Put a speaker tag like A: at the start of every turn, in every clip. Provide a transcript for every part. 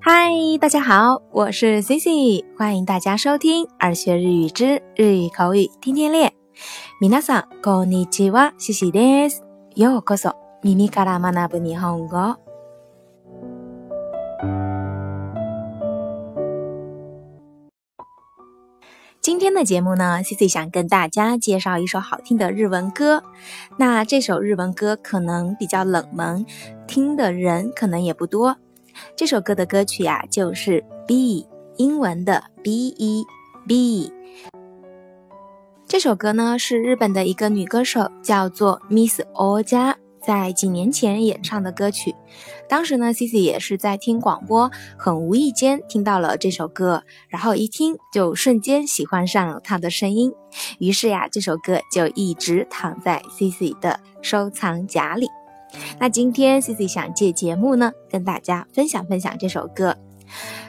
A: 嗨，大家好，我是 c c 欢迎大家收听《二学日语之日语口语天天练》。皆さんこんにちは、シシです。よこそ、耳から学ぶ日本語。今天的节目呢，Cici 想跟大家介绍一首好听的日文歌。那这首日文歌可能比较冷门，听的人可能也不多。这首歌的歌曲呀，就是 B，英文的 B E B。这首歌呢，是日本的一个女歌手，叫做 Miss O a 在几年前演唱的歌曲，当时呢，Cici 也是在听广播，很无意间听到了这首歌，然后一听就瞬间喜欢上了他的声音，于是呀，这首歌就一直躺在 Cici 的收藏夹里。那今天 Cici 想借节目呢，跟大家分享分享这首歌。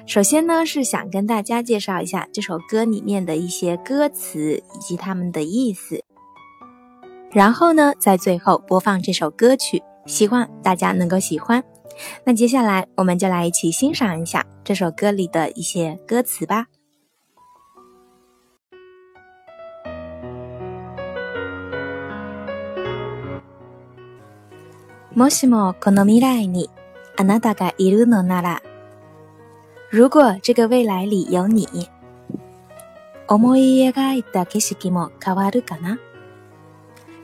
A: 首先呢，是想跟大家介绍一下这首歌里面的一些歌词以及它们的意思。然后呢，在最后播放这首歌曲，希望大家能够喜欢。那接下来，我们就来一起欣赏一下这首歌里的一些歌词吧。もしもこの未来にあなたがいるのなら、如果这个未来里有你，思い描いた景色も変わるかな。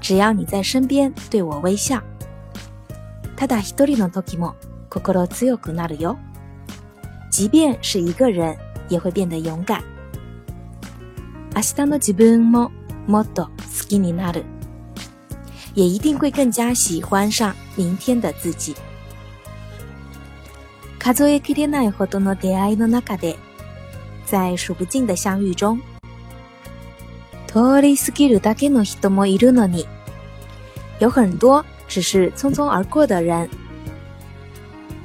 A: 只要你在身边对我微笑，他达希多里诺托基莫，库库罗自即便是一个人，也会变得勇敢。阿西达诺吉布诺莫多斯基尼纳的，也一定会更加喜欢上明天的自己。卡佐埃克里い和多诺德埃い纳卡的，在数不尽的相遇中。通り過ぎるだけの人もいるのに。有很多只是匆匆而过的人。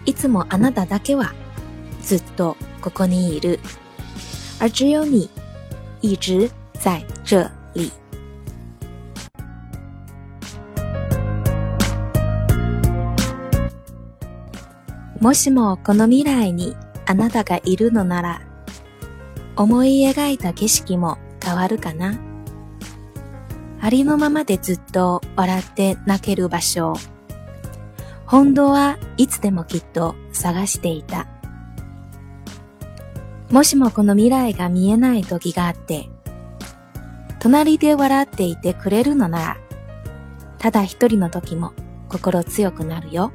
A: いつもあなただけはずっとここにいる。而只有你一直在这里。もしもこの未来にあなたがいるのなら、思い描いた景色も変わるかなありのままでずっと笑って泣ける場所。本当はいつでもきっと探していた。もしもこの未来が見えない時があって、隣で笑っていてくれるのなら、ただ一人の時も心強くなるよ。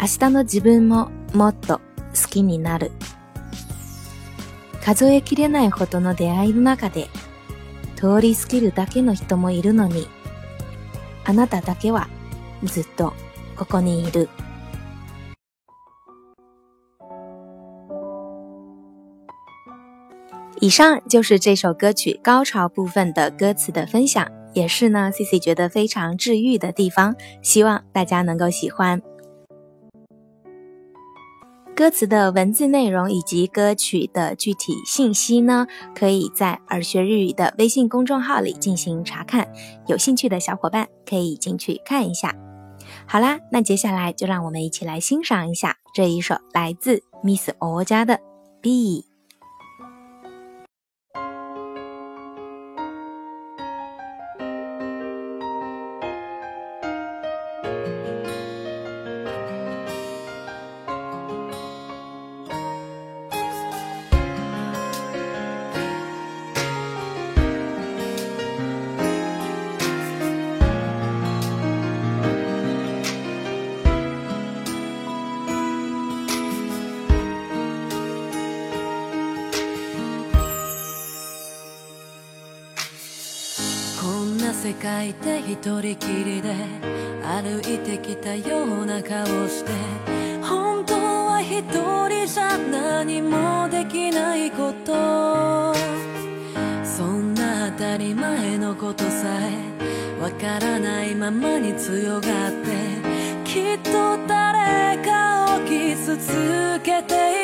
A: 明日の自分ももっと好きになる。数えきれないほどの出会いの中で通り過ぎるだけの人もいるのに、あなただけはずっとここにいる。以上就是这首歌曲高潮部分的歌词的分享，也是呢，CC 觉得非常治愈的地方，希望大家能够喜欢。歌词的文字内容以及歌曲的具体信息呢，可以在“耳学日语”的微信公众号里进行查看。有兴趣的小伙伴可以进去看一下。好啦，那接下来就让我们一起来欣赏一下这一首来自 Miss O 家的《B》。
B: 抱いて一人きりで歩いてきたような顔して本当は一人じゃ何もできないことそんな当たり前のことさえわからないままに強がってきっと誰かを傷つけている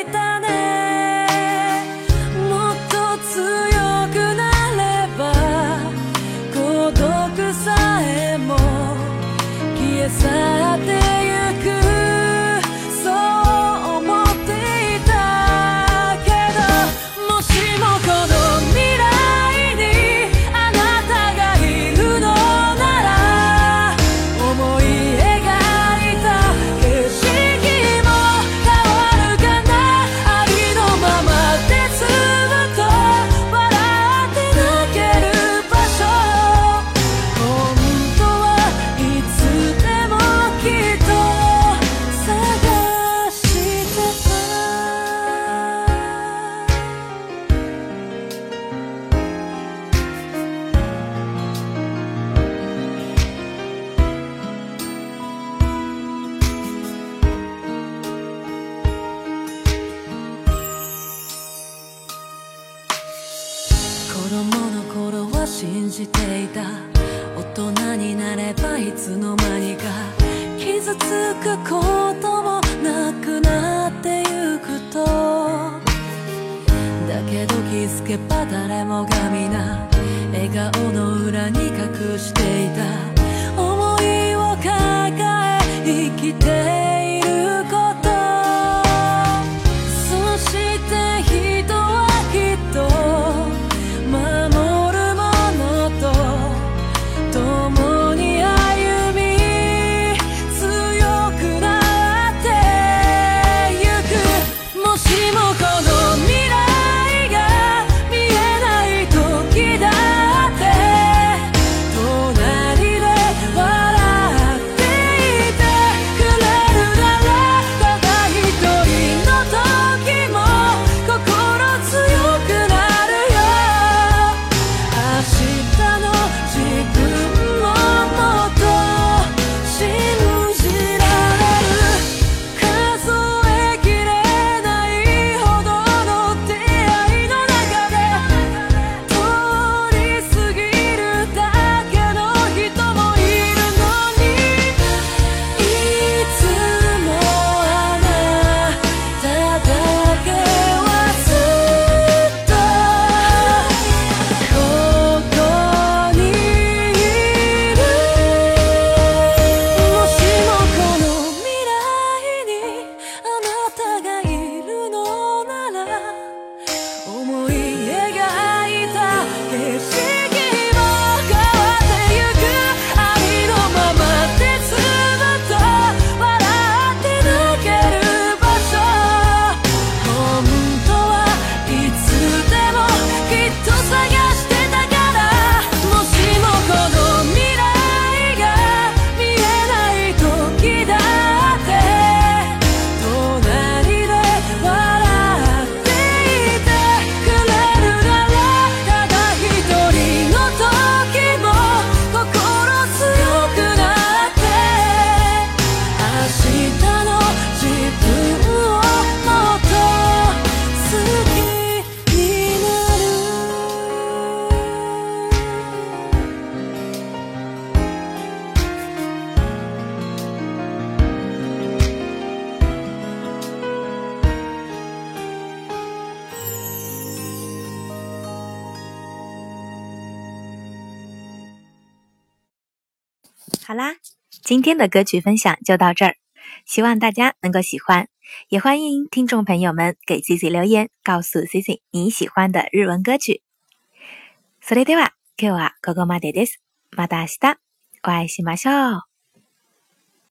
B: つの間にか傷つくこともなくなってゆくとだけど気づけば誰もが皆笑顔の裏に隠していた思いを抱え生きている好
A: 啦，今天的歌曲分享就到这儿，希望大家能够喜欢，也欢迎听众朋友们给 c i c 留言，告诉 c i c 你喜欢的日文歌曲。それでは今日はここまでです。また明日お会いしましょう。